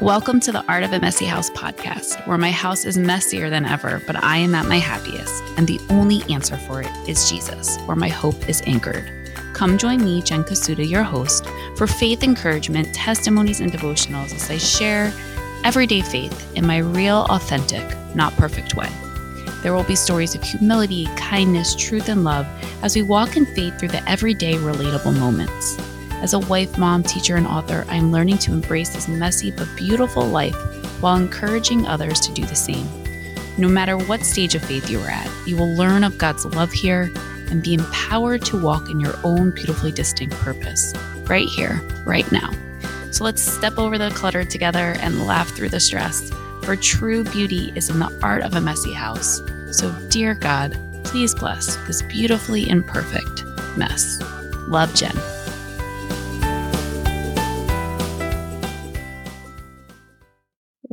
Welcome to the Art of a Messy House podcast, where my house is messier than ever, but I am at my happiest. And the only answer for it is Jesus, where my hope is anchored. Come join me, Jen Kasuda, your host, for faith encouragement, testimonies, and devotionals as I share everyday faith in my real, authentic, not perfect way. There will be stories of humility, kindness, truth, and love as we walk in faith through the everyday, relatable moments. As a wife, mom, teacher, and author, I am learning to embrace this messy but beautiful life while encouraging others to do the same. No matter what stage of faith you are at, you will learn of God's love here and be empowered to walk in your own beautifully distinct purpose, right here, right now. So let's step over the clutter together and laugh through the stress, for true beauty is in the art of a messy house. So, dear God, please bless this beautifully imperfect mess. Love, Jen.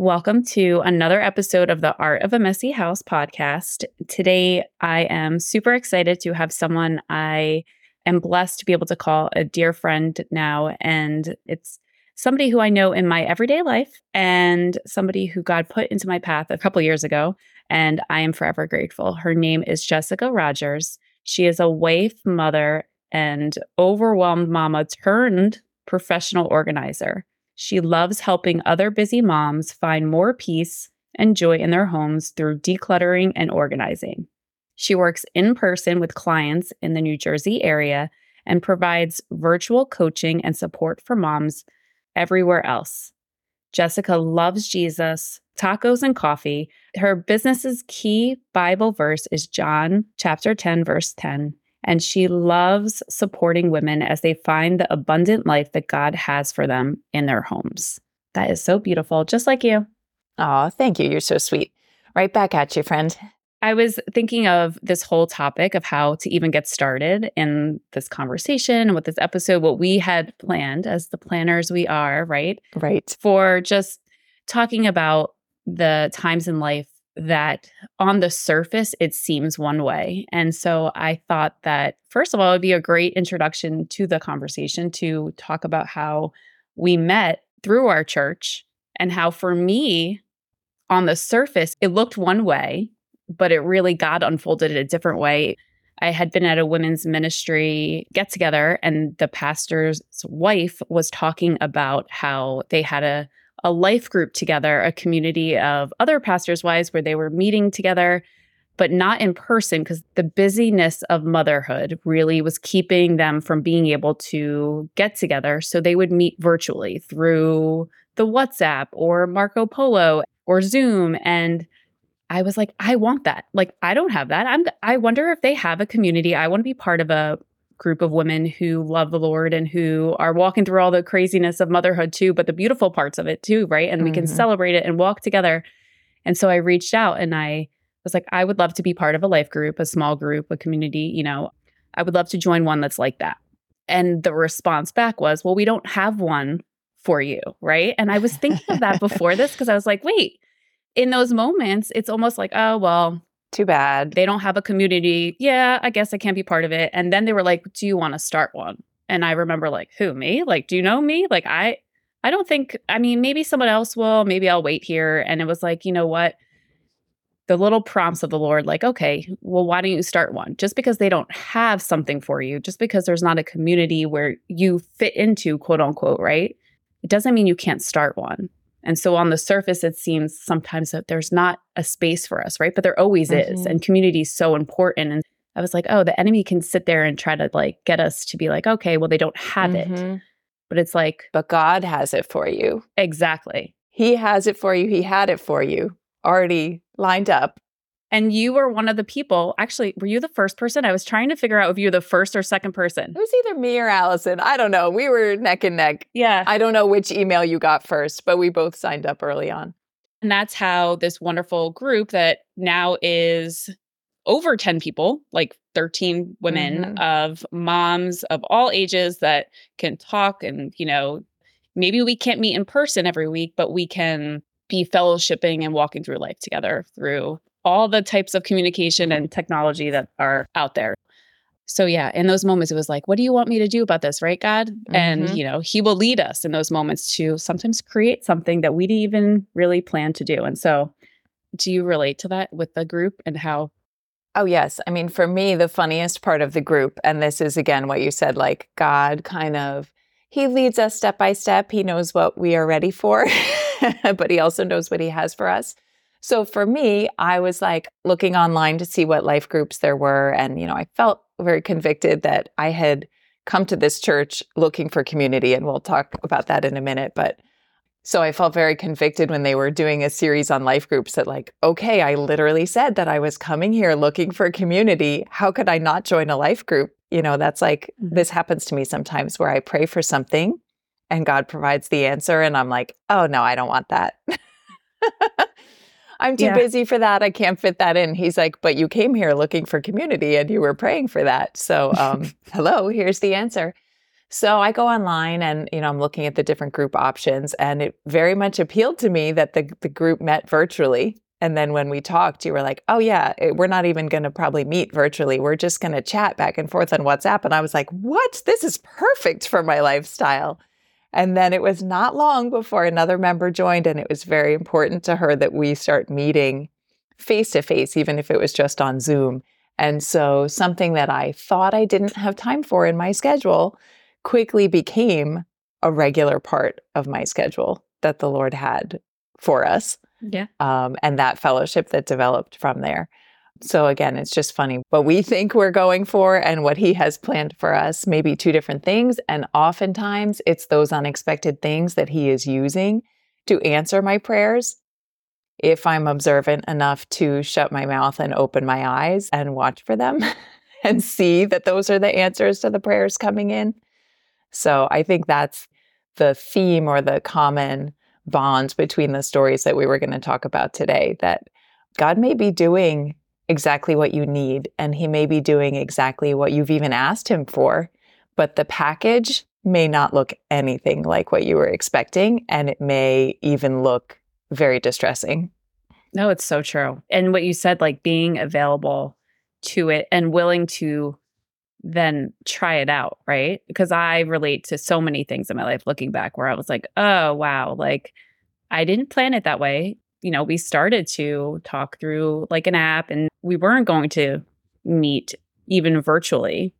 Welcome to another episode of the Art of a Messy House podcast. Today, I am super excited to have someone I am blessed to be able to call a dear friend now. And it's somebody who I know in my everyday life and somebody who God put into my path a couple years ago. And I am forever grateful. Her name is Jessica Rogers. She is a wife, mother, and overwhelmed mama turned professional organizer. She loves helping other busy moms find more peace and joy in their homes through decluttering and organizing. She works in person with clients in the New Jersey area and provides virtual coaching and support for moms everywhere else. Jessica loves Jesus, tacos, and coffee. Her business's key Bible verse is John chapter 10, verse 10 and she loves supporting women as they find the abundant life that God has for them in their homes. That is so beautiful, just like you. Oh, thank you. You're so sweet. Right back at you, friend. I was thinking of this whole topic of how to even get started in this conversation and with this episode, what we had planned as the planners we are, right? Right. For just talking about the times in life that on the surface it seems one way. And so I thought that, first of all, it would be a great introduction to the conversation to talk about how we met through our church and how for me, on the surface, it looked one way, but it really God unfolded it a different way. I had been at a women's ministry get together, and the pastor's wife was talking about how they had a a life group together, a community of other pastors' wives where they were meeting together, but not in person because the busyness of motherhood really was keeping them from being able to get together. So they would meet virtually through the WhatsApp or Marco Polo or Zoom. And I was like, I want that. Like, I don't have that. I'm, I wonder if they have a community. I want to be part of a group of women who love the Lord and who are walking through all the craziness of motherhood too, but the beautiful parts of it too, right? And mm-hmm. we can mm-hmm. celebrate it and walk together. And so I reached out and I was like, I would love to be part of a life group, a small group, a community, you know, I would love to join one that's like that. And the response back was, well, we don't have one for you, right? And I was thinking of that before this because I was like, wait, in those moments, it's almost like, oh, well, too bad. They don't have a community. Yeah, I guess I can't be part of it. And then they were like, "Do you want to start one?" And I remember like, "Who, me? Like, do you know me? Like I I don't think I mean, maybe someone else will. Maybe I'll wait here." And it was like, "You know what? The little prompts of the Lord like, "Okay, well, why don't you start one?" Just because they don't have something for you, just because there's not a community where you fit into, quote unquote, right? It doesn't mean you can't start one. And so on the surface, it seems sometimes that there's not a space for us, right? But there always mm-hmm. is. And community is so important. And I was like, oh, the enemy can sit there and try to like get us to be like, okay, well, they don't have mm-hmm. it. But it's like, but God has it for you. Exactly. He has it for you. He had it for you already lined up. And you were one of the people. Actually, were you the first person? I was trying to figure out if you were the first or second person. It was either me or Allison. I don't know. We were neck and neck. Yeah. I don't know which email you got first, but we both signed up early on. And that's how this wonderful group that now is over 10 people, like 13 women mm-hmm. of moms of all ages that can talk and, you know, maybe we can't meet in person every week, but we can be fellowshipping and walking through life together through all the types of communication and technology that are out there. So yeah, in those moments it was like, what do you want me to do about this, right, God? Mm-hmm. And you know, he will lead us in those moments to sometimes create something that we didn't even really plan to do. And so do you relate to that with the group and how Oh, yes. I mean, for me, the funniest part of the group, and this is again what you said, like God kind of, He leads us step by step. He knows what we are ready for, but He also knows what He has for us. So for me, I was like looking online to see what life groups there were. And, you know, I felt very convicted that I had come to this church looking for community. And we'll talk about that in a minute. But so I felt very convicted when they were doing a series on life groups that, like, okay, I literally said that I was coming here looking for community. How could I not join a life group? You know, that's like, mm-hmm. this happens to me sometimes where I pray for something and God provides the answer. And I'm like, oh, no, I don't want that. I'm too yeah. busy for that. I can't fit that in. He's like, but you came here looking for community and you were praying for that. So, um, hello, here's the answer. So I go online and you know I'm looking at the different group options and it very much appealed to me that the the group met virtually and then when we talked you were like oh yeah it, we're not even going to probably meet virtually we're just going to chat back and forth on WhatsApp and I was like what this is perfect for my lifestyle. And then it was not long before another member joined, and it was very important to her that we start meeting face to face, even if it was just on Zoom. And so, something that I thought I didn't have time for in my schedule quickly became a regular part of my schedule that the Lord had for us. Yeah. Um, and that fellowship that developed from there. So again, it's just funny what we think we're going for and what he has planned for us, maybe two different things. And oftentimes it's those unexpected things that he is using to answer my prayers. If I'm observant enough to shut my mouth and open my eyes and watch for them and see that those are the answers to the prayers coming in. So I think that's the theme or the common bond between the stories that we were going to talk about today that God may be doing exactly what you need and he may be doing exactly what you've even asked him for, but the package may not look anything like what you were expecting and it may even look very distressing. No, it's so true. And what you said like being available to it and willing to then try it out, right? Because I relate to so many things in my life looking back where I was like, "Oh, wow, like I didn't plan it that way you know, we started to talk through like an app and we weren't going to meet even virtually.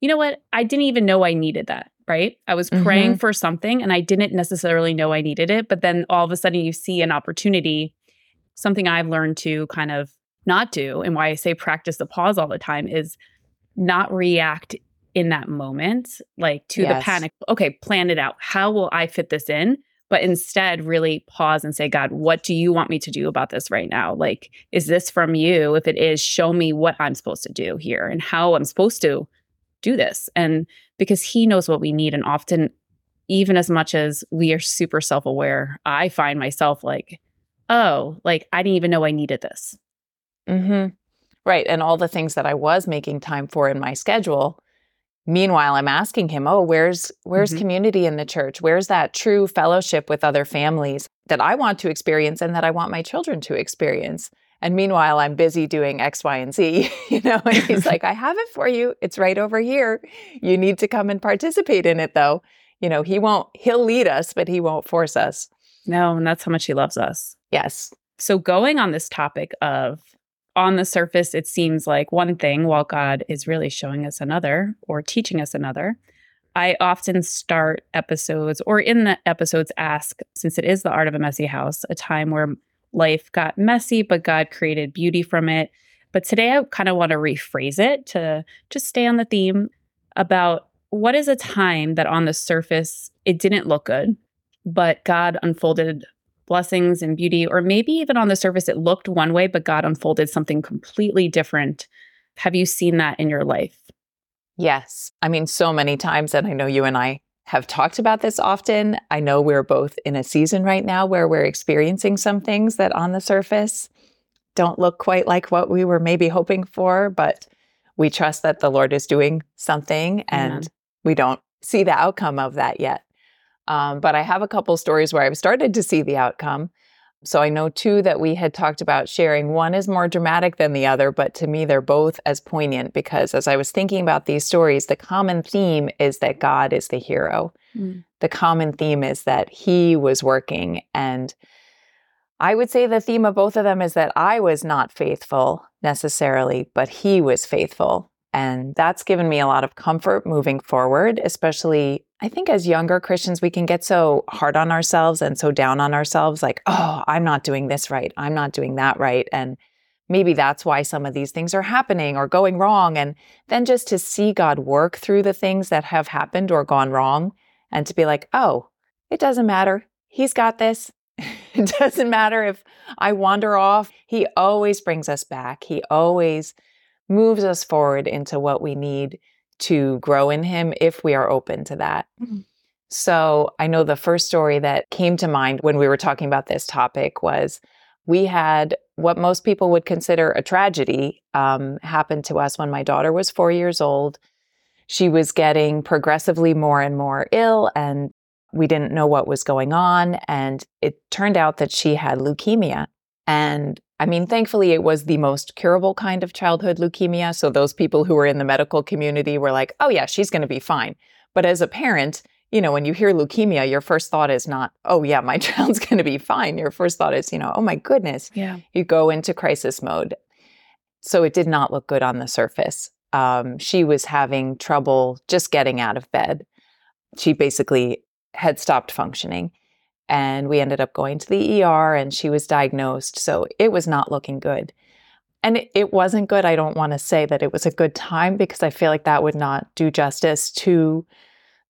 You know what? I didn't even know I needed that, right? I was praying mm-hmm. for something and I didn't necessarily know I needed it. But then all of a sudden you see an opportunity, something I've learned to kind of not do. And why I say practice the pause all the time is not react in that moment, like to yes. the panic. Okay, plan it out. How will I fit this in? But instead really pause and say, God, what do you want me to do about this right now? Like, is this from you? If it is, show me what I'm supposed to do here and how I'm supposed to do this. And because He knows what we need. And often, even as much as we are super self aware, I find myself like, oh, like I didn't even know I needed this. Mm-hmm. Right. And all the things that I was making time for in my schedule Meanwhile, I'm asking him, "Oh, where's where's mm-hmm. community in the church? Where's that true fellowship with other families that I want to experience and that I want my children to experience?" And meanwhile, I'm busy doing X, Y, and Z, you know, and he's like, "I have it for you. It's right over here. You need to come and participate in it though." You know, he won't he'll lead us, but he won't force us. No, and that's how much he loves us. Yes. So going on this topic of on the surface, it seems like one thing while God is really showing us another or teaching us another. I often start episodes or in the episodes ask, since it is the art of a messy house, a time where life got messy, but God created beauty from it. But today I kind of want to rephrase it to just stay on the theme about what is a time that on the surface it didn't look good, but God unfolded blessings and beauty, or maybe even on the surface it looked one way, but God unfolded something completely different. Have you seen that in your life? Yes. I mean, so many times. And I know you and I have talked about this often. I know we're both in a season right now where we're experiencing some things that on the surface don't look quite like what we were maybe hoping for, but we trust that the Lord is doing something and Amen. we don't see the outcome of that yet. Um, but I have a couple stories where I've started to see the outcome. So I know two that we had talked about sharing. One is more dramatic than the other, but to me, they're both as poignant because as I was thinking about these stories, the common theme is that God is the hero. Mm. The common theme is that He was working. And I would say the theme of both of them is that I was not faithful necessarily, but He was faithful. And that's given me a lot of comfort moving forward, especially I think as younger Christians, we can get so hard on ourselves and so down on ourselves, like, oh, I'm not doing this right. I'm not doing that right. And maybe that's why some of these things are happening or going wrong. And then just to see God work through the things that have happened or gone wrong and to be like, oh, it doesn't matter. He's got this. it doesn't matter if I wander off. He always brings us back. He always moves us forward into what we need to grow in Him if we are open to that. Mm-hmm. So I know the first story that came to mind when we were talking about this topic was we had what most people would consider a tragedy um, happen to us when my daughter was four years old. She was getting progressively more and more ill, and we didn't know what was going on. And it turned out that she had leukemia. And I mean, thankfully, it was the most curable kind of childhood leukemia. So those people who were in the medical community were like, oh, yeah, she's going to be fine. But as a parent, you know, when you hear leukemia, your first thought is not, oh, yeah, my child's going to be fine. Your first thought is, you know, oh my goodness. Yeah. You go into crisis mode. So it did not look good on the surface. Um, she was having trouble just getting out of bed. She basically had stopped functioning and we ended up going to the ER and she was diagnosed. So it was not looking good. And it, it wasn't good. I don't want to say that it was a good time because I feel like that would not do justice to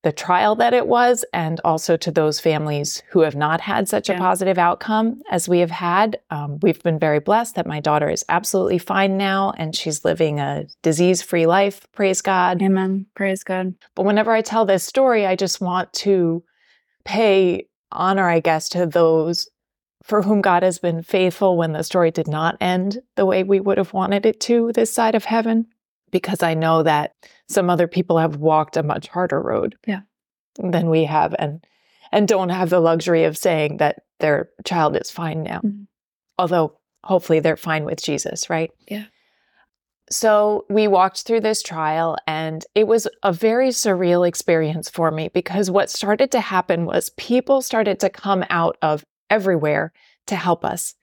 the trial that it was and also to those families who have not had such yeah. a positive outcome as we have had. Um, we've been very blessed that my daughter is absolutely fine now and she's living a disease free life. Praise God. Amen. Praise God. But whenever I tell this story, I just want to pay honor, I guess, to those for whom God has been faithful when the story did not end the way we would have wanted it to this side of heaven, because I know that some other people have walked a much harder road yeah. than we have and and don't have the luxury of saying that their child is fine now. Mm-hmm. Although hopefully they're fine with Jesus, right? Yeah. So we walked through this trial, and it was a very surreal experience for me because what started to happen was people started to come out of everywhere to help us.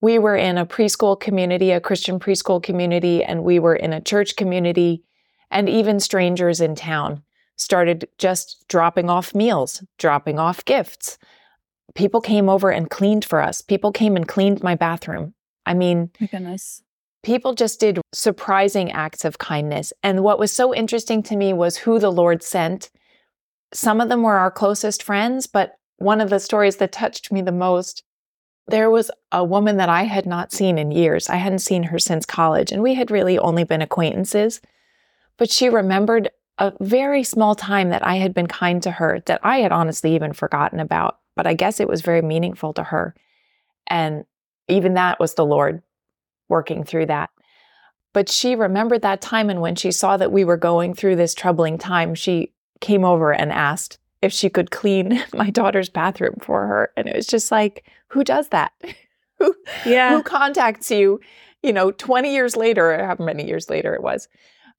We were in a preschool community, a Christian preschool community, and we were in a church community, and even strangers in town started just dropping off meals, dropping off gifts. People came over and cleaned for us. People came and cleaned my bathroom. I mean, my goodness people just did surprising acts of kindness. And what was so interesting to me was who the Lord sent. Some of them were our closest friends, but one of the stories that touched me the most, there was a woman that I had not seen in years. I hadn't seen her since college, and we had really only been acquaintances. But she remembered a very small time that I had been kind to her that I had honestly even forgotten about. But I guess it was very meaningful to her. And even that was the Lord working through that. But she remembered that time. And when she saw that we were going through this troubling time, she came over and asked if she could clean my daughter's bathroom for her. And it was just like, who does that? who, yeah. who contacts you, you know, 20 years later, or however many years later it was,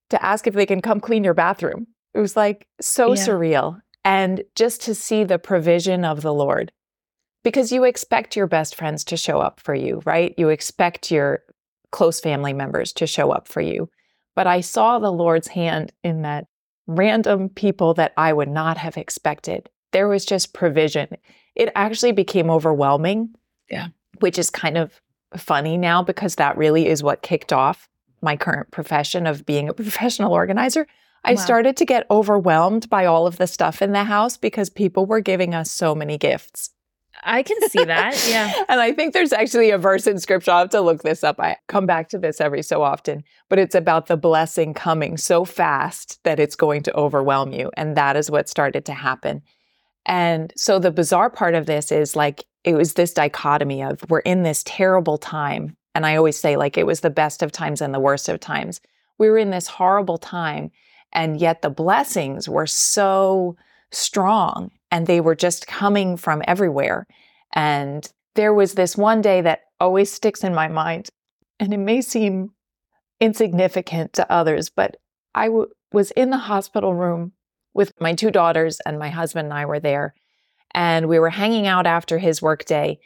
to ask if they can come clean your bathroom? It was like so yeah. surreal. And just to see the provision of the Lord, because you expect your best friends to show up for you, right? You expect your close family members to show up for you. But I saw the Lord's hand in that random people that I would not have expected. There was just provision. It actually became overwhelming. Yeah. Which is kind of funny now because that really is what kicked off my current profession of being a professional organizer. I wow. started to get overwhelmed by all of the stuff in the house because people were giving us so many gifts. I can see that. Yeah. and I think there's actually a verse in scripture. I'll have to look this up. I come back to this every so often, but it's about the blessing coming so fast that it's going to overwhelm you. And that is what started to happen. And so the bizarre part of this is like, it was this dichotomy of we're in this terrible time. And I always say, like, it was the best of times and the worst of times. We were in this horrible time. And yet the blessings were so strong and they were just coming from everywhere. And there was this one day that always sticks in my mind, and it may seem insignificant to others, but I w- was in the hospital room with my two daughters, and my husband and I were there. And we were hanging out after his workday,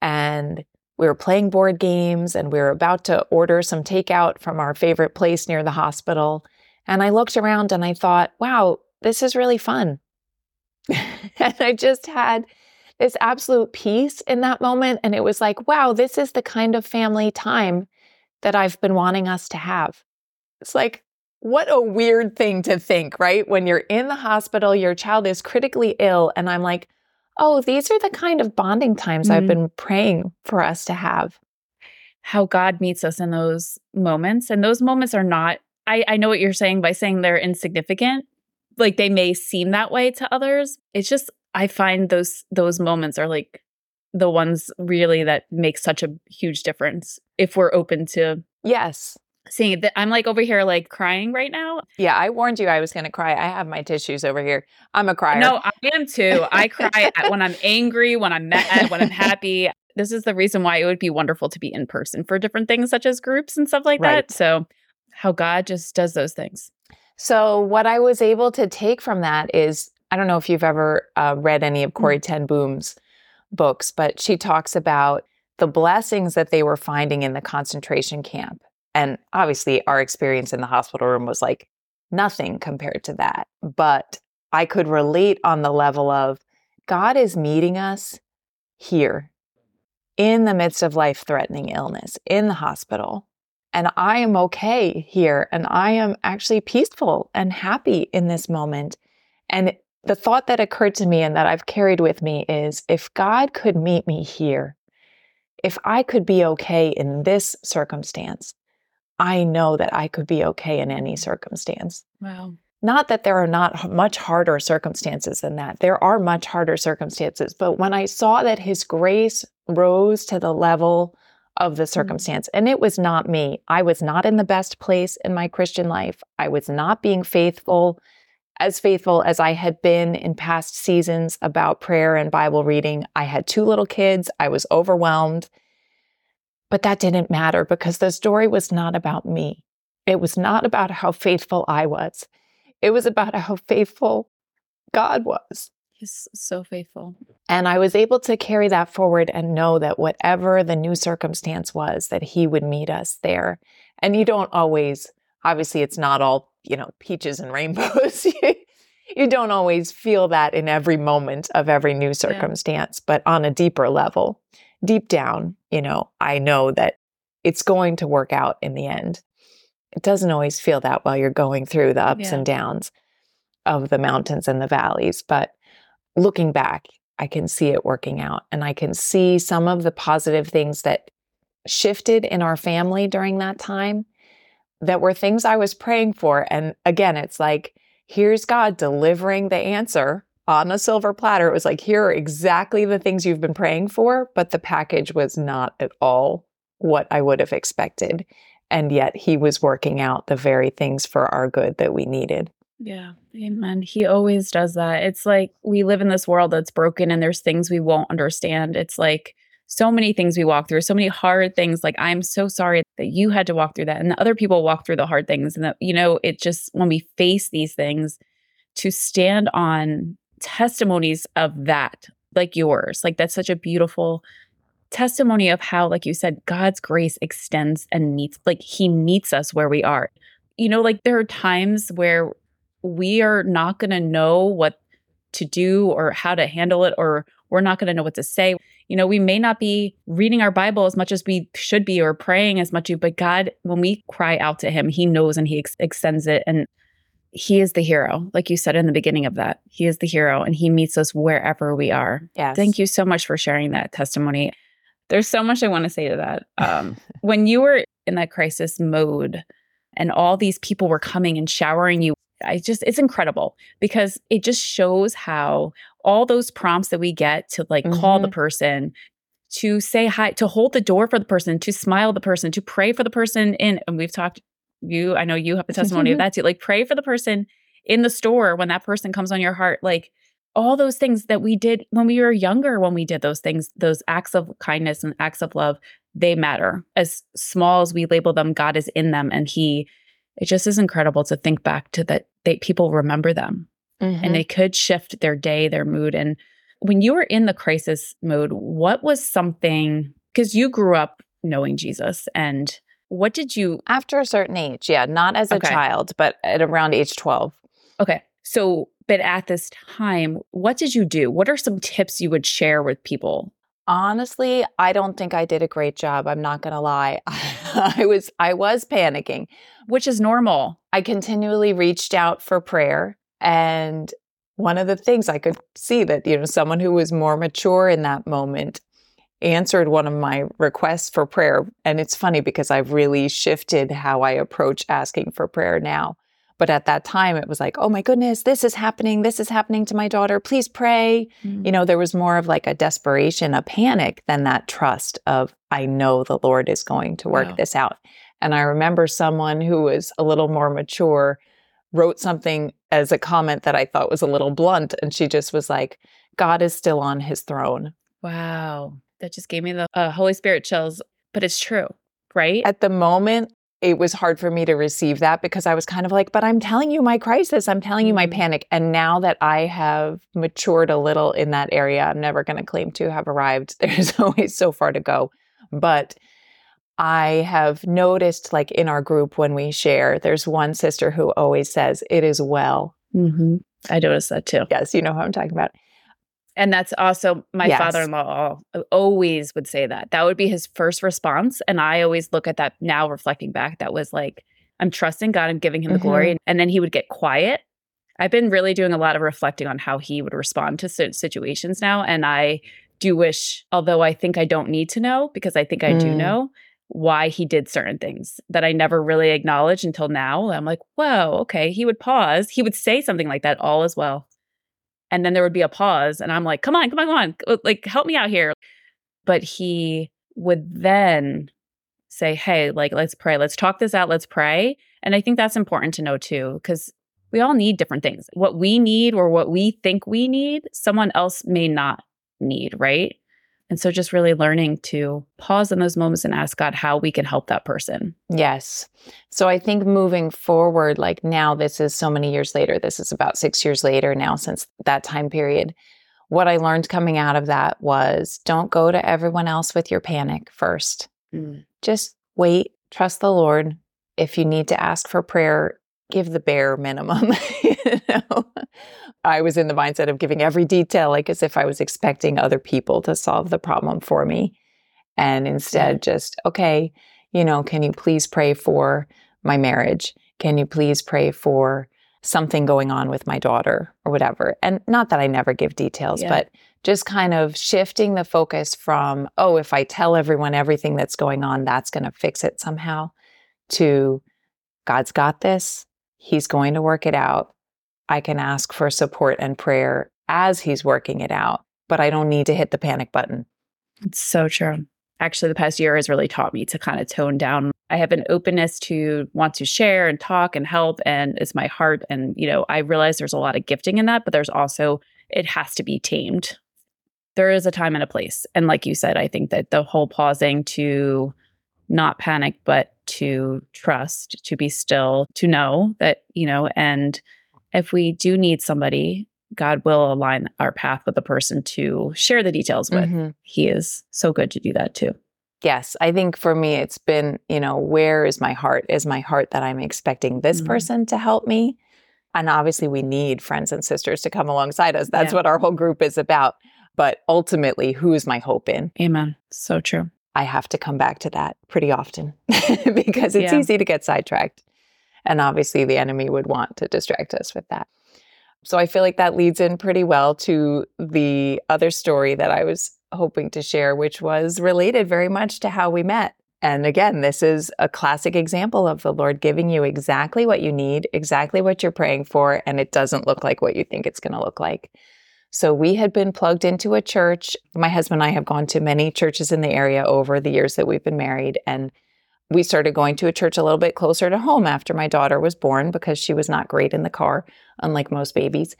and we were playing board games, and we were about to order some takeout from our favorite place near the hospital. And I looked around and I thought, wow, this is really fun. and I just had this absolute peace in that moment. And it was like, wow, this is the kind of family time that I've been wanting us to have. It's like, what a weird thing to think, right? When you're in the hospital, your child is critically ill. And I'm like, oh, these are the kind of bonding times mm-hmm. I've been praying for us to have. How God meets us in those moments. And those moments are not, I, I know what you're saying by saying they're insignificant. Like they may seem that way to others. It's just, I find those those moments are like the ones really that make such a huge difference if we're open to yes seeing it. I'm like over here, like crying right now. Yeah, I warned you I was going to cry. I have my tissues over here. I'm a crier. No, I am too. I cry when I'm angry, when I'm mad, when I'm happy. This is the reason why it would be wonderful to be in person for different things, such as groups and stuff like right. that. So, how God just does those things. So, what I was able to take from that is I don't know if you've ever uh, read any of Corey Corrie Ten Boom's books, but she talks about the blessings that they were finding in the concentration camp and obviously, our experience in the hospital room was like nothing compared to that. But I could relate on the level of God is meeting us here in the midst of life threatening illness in the hospital. And I am okay here. And I am actually peaceful and happy in this moment. And the thought that occurred to me and that I've carried with me is if God could meet me here, if I could be okay in this circumstance, I know that I could be okay in any circumstance. Wow. Not that there are not much harder circumstances than that. There are much harder circumstances. But when I saw that his grace rose to the level of the mm-hmm. circumstance, and it was not me, I was not in the best place in my Christian life. I was not being faithful, as faithful as I had been in past seasons about prayer and Bible reading. I had two little kids. I was overwhelmed. But that didn't matter because the story was not about me. It was not about how faithful I was. It was about how faithful God was. He's so faithful. And I was able to carry that forward and know that whatever the new circumstance was, that He would meet us there. And you don't always, obviously, it's not all, you know, peaches and rainbows. you don't always feel that in every moment of every new circumstance, yeah. but on a deeper level, deep down, you know, I know that it's going to work out in the end. It doesn't always feel that while you're going through the ups yeah. and downs of the mountains and the valleys, but looking back, I can see it working out and I can see some of the positive things that shifted in our family during that time that were things I was praying for. And again, it's like, here's God delivering the answer on a silver platter. It was like, here are exactly the things you've been praying for, but the package was not at all what I would have expected. And yet he was working out the very things for our good that we needed. Yeah, amen. He always does that. It's like we live in this world that's broken and there's things we won't understand. It's like so many things we walk through, so many hard things. Like, I'm so sorry that you had to walk through that and the other people walk through the hard things. And that, you know, it just, when we face these things, to stand on testimonies of that, like yours. Like that's such a beautiful testimony of how, like you said, God's grace extends and meets, like He meets us where we are. You know, like there are times where we are not going to know what to do or how to handle it, or we're not going to know what to say. You know, we may not be reading our Bible as much as we should be or praying as much, but God, when we cry out to Him, He knows and He ex- extends it. And he is the hero, like you said in the beginning of that. He is the hero and he meets us wherever we are. Yes. Thank you so much for sharing that testimony. There's so much I want to say to that. Um, when you were in that crisis mode and all these people were coming and showering you, I just, it's incredible because it just shows how all those prompts that we get to like mm-hmm. call the mm-hmm. person, to say hi, to hold the door for the person, to smile the person, to pray for the person in, and we've talked you i know you have a testimony of that too like pray for the person in the store when that person comes on your heart like all those things that we did when we were younger, when we did those things, those acts of kindness and acts of love, they matter. As small as we label them, God is in them. And He, it just is incredible to think back to that they people remember them Mhm. and they could shift their day, their mood. And when you were in the crisis mode, what was something because you grew up knowing Jesus and what did you After a certain age, yeah, not as a Okay. child, but at around age 12. Okay. So, but at this time, what did you do? What are some tips you would share with people? Honestly, I don't think I did a great job. I'm not going to lie. I was I was panicking. Which is normal. I continually reached out for prayer and one of the things I could see that you know someone who was more mature in that moment answered one of my requests for prayer and it's funny because I've really shifted how I approach asking for prayer now. But at that time it was like, "Oh my goodness, this is happening. This is happening to my daughter. Please pray." You know, there was more of like a desperation, a panic than that trust of, I know the Lord is going to work Wow. this out. And I remember someone who was a little more mature wrote something as a comment that I thought was a little blunt. And she just was like, God is still on his throne. Wow. That just gave me the uh, Holy Spirit chills, but it's true, right? At the moment, it was hard for me to receive that because I was kind of like, but I'm telling you my crisis, I'm telling you my Mhm. panic. And now that I have matured a little in that area, I'm never going to claim to have arrived. There's always so far to go. But I have noticed, like in our group when we share, there's one sister who always says, It is well. mm-hmm. I noticed that too. Yes, you know how I'm talking about. And that's also my Yes. father in law always would say that. That would be his first response. And I always look at that now, reflecting back, that was like, I'm trusting God, I'm giving him the Mhm. glory. And then he would get quiet. I've been really doing a lot of reflecting on how he would respond to si- situations now. And I do wish, although I think I don't need to know, because I think I do Mm. know why he did certain things that I never really acknowledged until now. I'm like, whoa, okay. He would pause. He would say something like that, all as well. And then there would be a pause. And I'm like, come on, come on, come on. Uh, like, help me out here. But he would then say, hey, like, let's pray. Let's talk this out. Let's pray. And I think that's important to know too, because we all need different things. What we need or what we think we need, someone else may not need, right? And so just really learning to pause in those moments and ask God how we can help that person. Yes. So I think moving forward, like now, this is so many years later, this is about six years later now since that time period. What I learned coming out of that was don't go to everyone else with your panic first. Mm. Just wait, trust the Lord. If you need to ask for prayer, give the bare minimum. you know? I was in the mindset of giving every detail, like as if I was expecting other people to solve the problem for me. And instead, mm-hmm. just, okay, you know, can you please pray for my marriage? Can you please pray for something going on with my daughter or whatever? And not that I never give details, Yeah. but just kind of shifting the focus from, oh, if I tell everyone everything that's going on, that's going to fix it somehow, to God's got this. He's going to work it out. I can ask for support and prayer as He's working it out, but I don't need to hit the panic button. It's so true. Actually, the past year has really taught me to kind of tone down. I have an openness to want to share and talk and help, and it's my heart. And, you know, I realize there's a lot of gifting in that, but there's also, it has to be tamed. There is a time and a place. And like you said, I think that the whole pausing to not panic, but to trust, to be still, to know that, you know, and if we do need somebody, God will align our path with the person to share the details with Mhm. he is so good to do that too. Yes, I think for me, it's been, you know, where is my heart? Is my heart that I'm expecting this Mhm. person to help me? And obviously, we need friends and sisters to come alongside us. That's Yeah. what our whole group is about. But ultimately, who is my hope in? Amen. So true. I have to come back to that pretty often because it's Yeah. easy to get sidetracked. And obviously, the enemy would want to distract us with that. So I feel like that leads in pretty well to the other story that I was hoping to share, which was related very much to how we met. And again, this is a classic example of the Lord giving you exactly what you need, exactly what you're praying for, and it doesn't look like what you think it's going to look like. So we had been plugged into a church. My husband and I have gone to many churches in the area over the years that we've been married. And we started going to a church a little bit closer to home after my daughter was born because she was not great in the car, unlike most babies.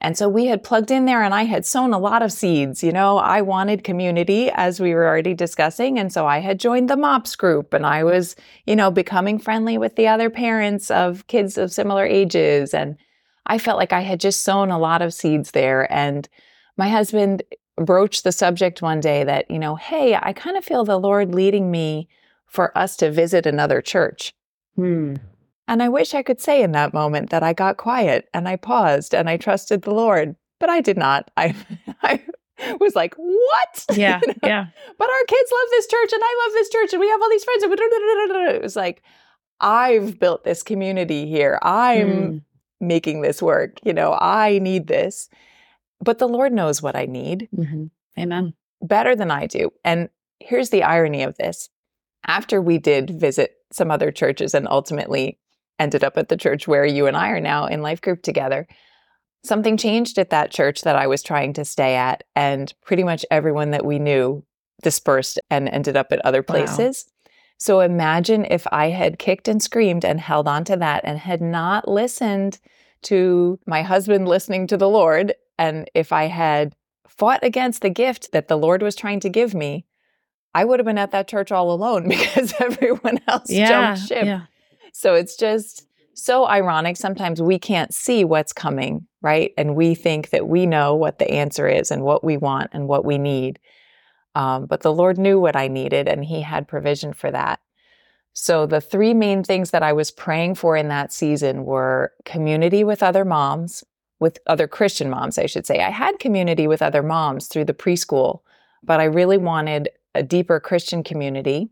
And so we had plugged in there and I had sown a lot of seeds. You know, I wanted community as we were already discussing. And so I had joined the MOPS group and I was, you know, becoming friendly with the other parents of kids of similar ages. And I felt like I had just sown a lot of seeds there. And my husband broached the subject one day that, you know, hey, I kind of feel the Lord leading me for us to visit another church. Hmm. And I wish I could say in that moment that I got quiet and I paused and I trusted the Lord, but I did not. I, I was like, what? Yeah. you know? Yeah. But our kids love this church and I love this church and we have all these friends. It was like, I've built this community here. I'm mm. Making this work. You know, I need this. But the Lord knows what I need. Mm-hmm. Amen. Better than I do. And here's the irony of this. After we did visit some other churches and ultimately ended up at the church where you and I are now in life group together. Something changed at that church that I was trying to stay at, and pretty much everyone that we knew dispersed and ended up at other places. Wow. So imagine if I had kicked and screamed and held on to that and had not listened to my husband listening to the Lord, and if I had fought against the gift that the Lord was trying to give me, I would have been at that church all alone because everyone else yeah, jumped ship. Yeah. So it's just so ironic. Sometimes we can't see what's coming, right? And we think that we know what the answer is and what we want and what we need. Um, but the Lord knew what I needed and He had provision for that. So the three main things that I was praying for in that season were community with other moms, with other Christian moms, I should say. I had community with other moms through the preschool, but I really wanted a deeper Christian community.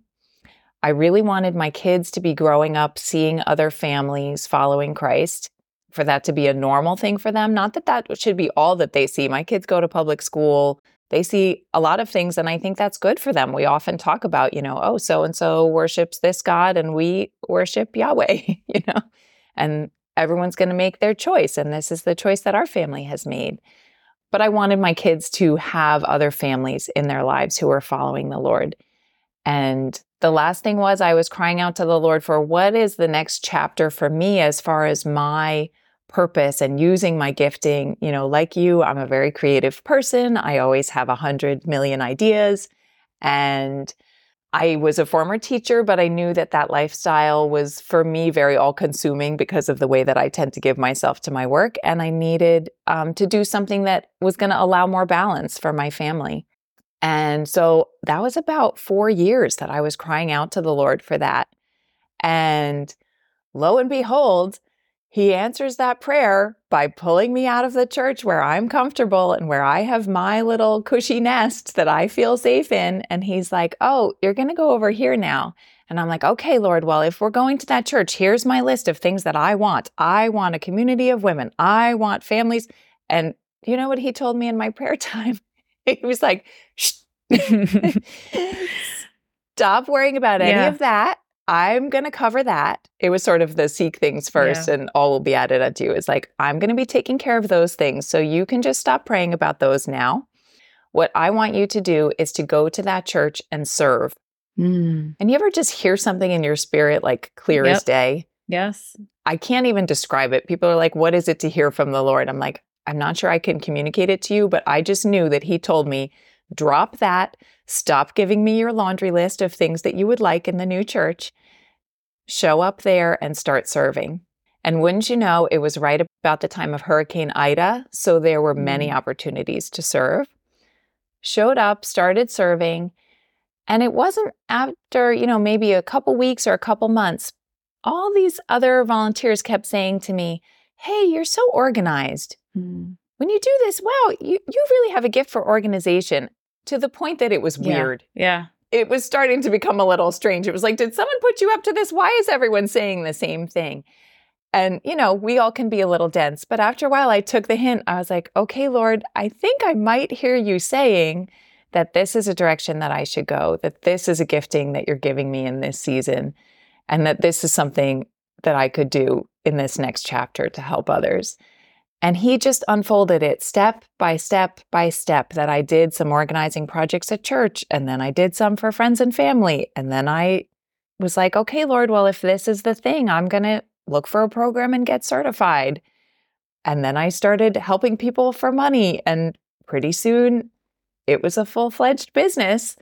I really wanted my kids to be growing up seeing other families following Christ, for that to be a normal thing for them. Not that that should be all that they see. My kids go to public school, they see a lot of things, and I think that's good for them. We often talk about, you know, oh, so and so worships this God and we worship Yahweh, you know, and everyone's going to make their choice. And this is the choice that our family has made. But I wanted my kids to have other families in their lives who are following the Lord. And the last thing was I was crying out to the Lord for what is the next chapter for me as far as my purpose and using my gifting. You know, like you, I'm a very creative person. I always have a hundred million ideas. And I was a former teacher, but I knew that that lifestyle was for me very all consuming because of the way that I tend to give myself to my work. And I needed um, to do something that was going to allow more balance for my family. And so that was about four years that I was crying out to the Lord for that. And lo and behold, he answers that prayer by pulling me out of the church where I'm comfortable and where I have my little cushy nest that I feel safe in. And he's like, Oh, you're going to go over here now. And I'm like, Okay, Lord, well, if we're going to that church, here's my list of things that I want. I want a community of women, I want families. And you know what he told me in my prayer time? he was like, Stop worrying about any yeah. of that. I'm going to cover that. It was sort of the seek things first yeah. and all will be added unto you. It's like, I'm going to be taking care of those things. So you can just stop praying about those now. What I want you to do is to go to that church and serve. Mm. And you ever just hear something in your spirit like clear yep. as day? Yes. I can't even describe it. People are like, What is it to hear from the Lord? I'm like, I'm not sure I can communicate it to you, but I just knew that He told me, drop that, stop giving me your laundry list of things that you would like in the new church, show up there and start serving. And wouldn't you know, it was right about the time of Hurricane Ida, so there were many mm. opportunities to serve. Showed up, started serving, and it wasn't after, you know, maybe a couple weeks or a couple months, all these other volunteers kept saying to me, Hey, you're so organized. Mm. When you do this, wow, you, you really have a gift for organization to the point that it was weird. Yeah. It was starting to become a little strange. It was like, did someone put you up to this? Why is everyone saying the same thing? And, you know, we all can be a little dense. But after a while, I took the hint. I was like, okay, Lord, I think I might hear you saying that this is a direction that I should go, that this is a gifting that you're giving me in this season, and that this is something that I could do in this next chapter to help others. And he just unfolded it step by step by step that I did some organizing projects at church, and then I did some for friends and family. And then I was like, okay, Lord, well, if this is the thing, I'm going to look for a program and get certified. And then I started helping people for money. And pretty soon it was a full fledged business.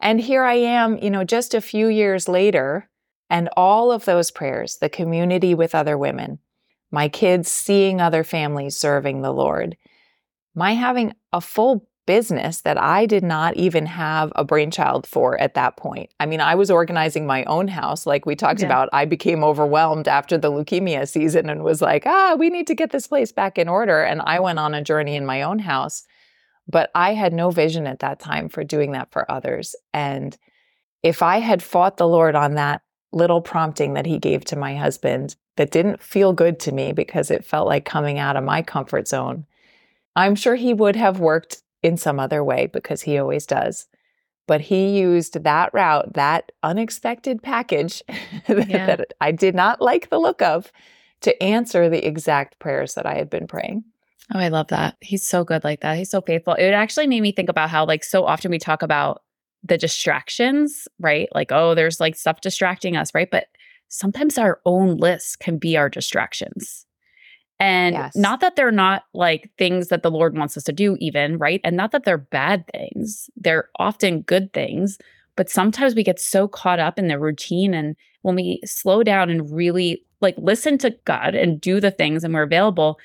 And here I am, you know, just a few years later, and all of those prayers, the community with other women, my kids seeing other families serving the Lord, my having a full business that I did not even have a brainchild for at that point. I mean, I was organizing my own house. Like we talked yeah. about, I became overwhelmed after the leukemia season and was like, ah, we need to get this place back in order. And I went on a journey in my own house. But I had no vision at that time for doing that for others. And if I had fought the Lord on that little prompting that he gave to my husband that didn't feel good to me because it felt like coming out of my comfort zone, I'm sure he would have worked in some other way because he always does. But he used that route, that unexpected package yeah. that I did not like the look of, to answer the exact prayers that I had been praying. Oh, I love that. He's so good like that. He's so faithful. It actually made me think about how, like, so often we talk about the distractions, right? Like, oh, there's like stuff distracting us, right? But sometimes our own lists can be our distractions. And yes. not that they're not like things that the Lord wants us to do, even, right? And not that they're bad things. They're often good things. But sometimes we get so caught up in the routine. And when we slow down and really like listen to God and do the things and we're available,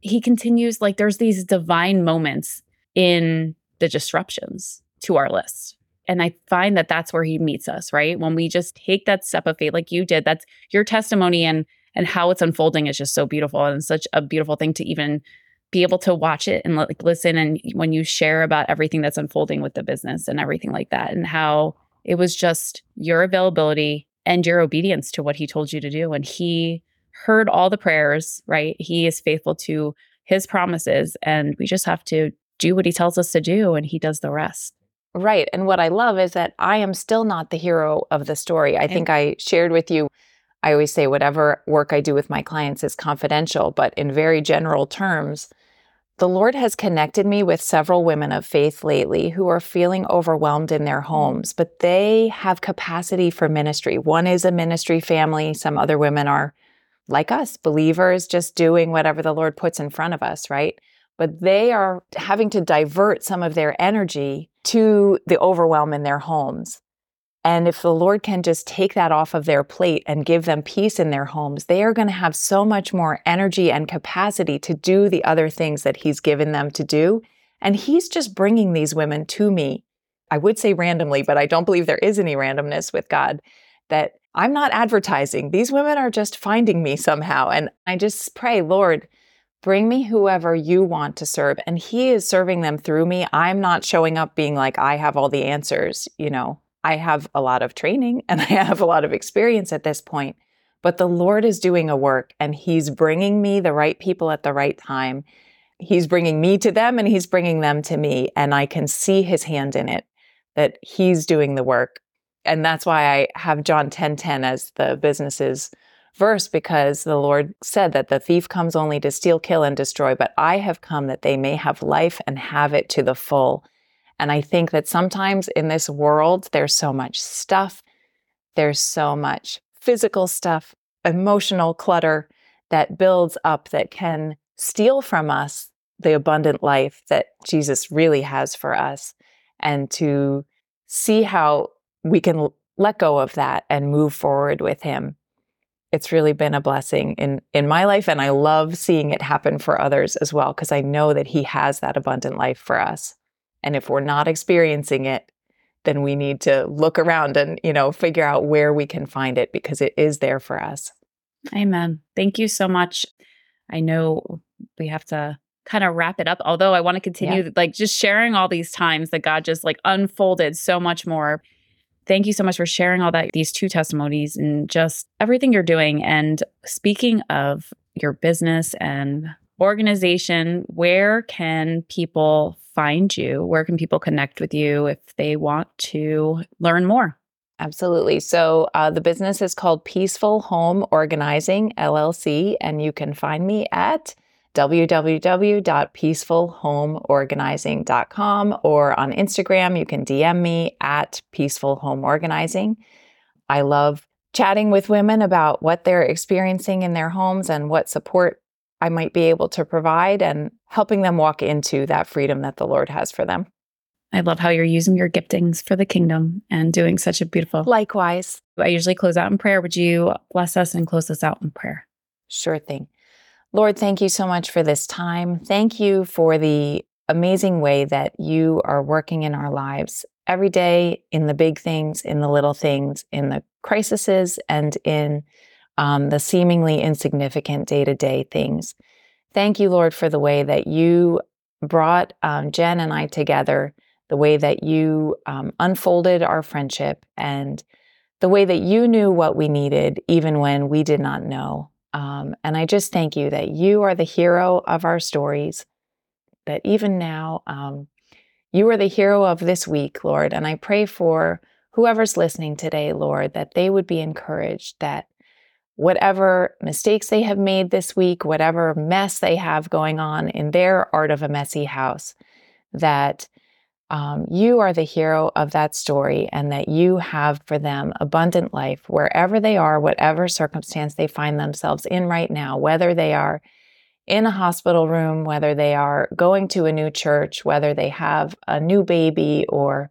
He continues like there's these divine moments in the disruptions to our list. And I find that that's where He meets us, right? When we just take that step of faith, like you did, that's your testimony. And and how it's unfolding is just so beautiful and such a beautiful thing to even be able to watch it and like listen and when you share about everything that's unfolding with the business and everything like that and how it was just your availability and your obedience to what he told you to do and he heard all the prayers right he is faithful to his promises and we just have to do what he tells us to do and he does the rest right and what i love is that i am still not the hero of the story i think i shared with you I always say whatever work I do with my clients is confidential, but in very general terms, the Lord has connected me with several women of faith lately who are feeling overwhelmed in their mm. homes, but they have capacity for ministry. One is a ministry family, some other women are like us, believers, just doing whatever the Lord puts in front of us, right? But they are having to divert some of their energy to the overwhelm in their homes. And if the Lord can just take that off of their plate and give them peace in their homes, they are going to have so much more energy and capacity to do the other things that He's given them to do. And He's just bringing these women to me. I would say randomly, but I don't believe there is any randomness with God, that I'm not advertising. These women are just finding me somehow. And I just pray, Lord, bring me whoever you want to serve. And He is serving them through me. I'm not showing up being like, I have all the answers, you know. I have a lot of training and I have a lot of experience at this point, but the Lord is doing a work and He's bringing me the right people at the right time. He's bringing me to them and He's bringing them to me. And I can see His hand in it, that He's doing the work. And that's why I have John 10 10 as the business's verse, because the Lord said that the thief comes only to steal, kill, and destroy, but I have come that they may have life and have it to the full. And I think that sometimes in this world, there's so much stuff, there's so much physical stuff, emotional clutter that builds up that can steal from us the abundant life that Jesus really has for us. And to see how we can let go of that and move forward with Him. It's really been a blessing in, in my life. And I love seeing it happen for others as well, because I know that He has that abundant life for us. And if we're not experiencing it, then we need to look around and, you know, figure out where we can find it because it is there for us. Amen. Thank you so much. I know we have to kind of wrap it up, although I want to continue yeah. like just sharing all these times that God just like unfolded so much more. Thank you so much for sharing all that, these two testimonies and just everything you're doing. And speaking of your business and organization, where can people find you? Where can people connect with you if they want to learn more? Absolutely. So uh, the business is called Peaceful Home Organizing LLC, and you can find me at www.peacefulhomeorganizing.com or on Instagram, you can DM me at Peaceful Home Organizing. I love chatting with women about what they're experiencing in their homes and what support I might be able to provide and helping them walk into that freedom that the Lord has for them. I love how you're using your giftings for the kingdom and doing such a beautiful. Likewise. I usually close out in prayer. Would you bless us and close us out in prayer? Sure thing. Lord, thank you so much for this time. Thank you for the amazing way that you are working in our lives every day in the big things, in the little things, in the crises, and in um, the seemingly insignificant day to day things. Thank you, Lord, for the way that you brought um, Jen and I together, the way that you um, unfolded our friendship, and the way that you knew what we needed, even when we did not know. Um, and I just thank you that you are the hero of our stories, that even now, um, you are the hero of this week, Lord. And I pray for whoever's listening today, Lord, that they would be encouraged that whatever mistakes they have made this week, whatever mess they have going on in their art of a messy house, that um, you are the hero of that story and that you have for them abundant life wherever they are, whatever circumstance they find themselves in right now, whether they are in a hospital room, whether they are going to a new church, whether they have a new baby, or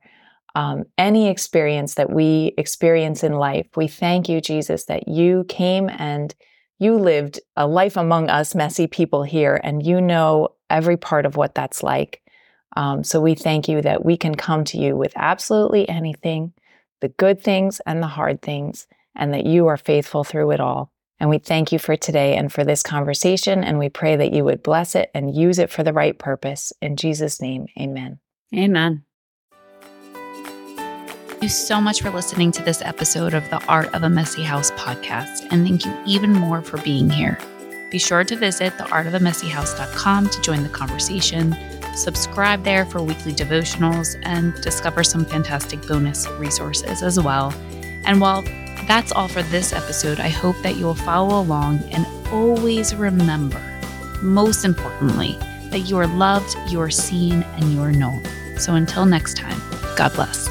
um, any experience that we experience in life, we thank you, Jesus, that you came and you lived a life among us messy people here, and you know every part of what that's like. Um, so we thank you that we can come to you with absolutely anything, the good things and the hard things, and that you are faithful through it all. And we thank you for today and for this conversation. And we pray that you would bless it and use it for the right purpose. In Jesus' name, amen. Amen. Thank you so much for listening to this episode of the Art of a Messy House podcast. And thank you even more for being here. Be sure to visit theartofamessyhouse.com to join the conversation. Subscribe there for weekly devotionals and discover some fantastic bonus resources as well. And while that's all for this episode. I hope that you will follow along and always remember, most importantly, that you are loved, you are seen, and you are known. So until next time, God bless.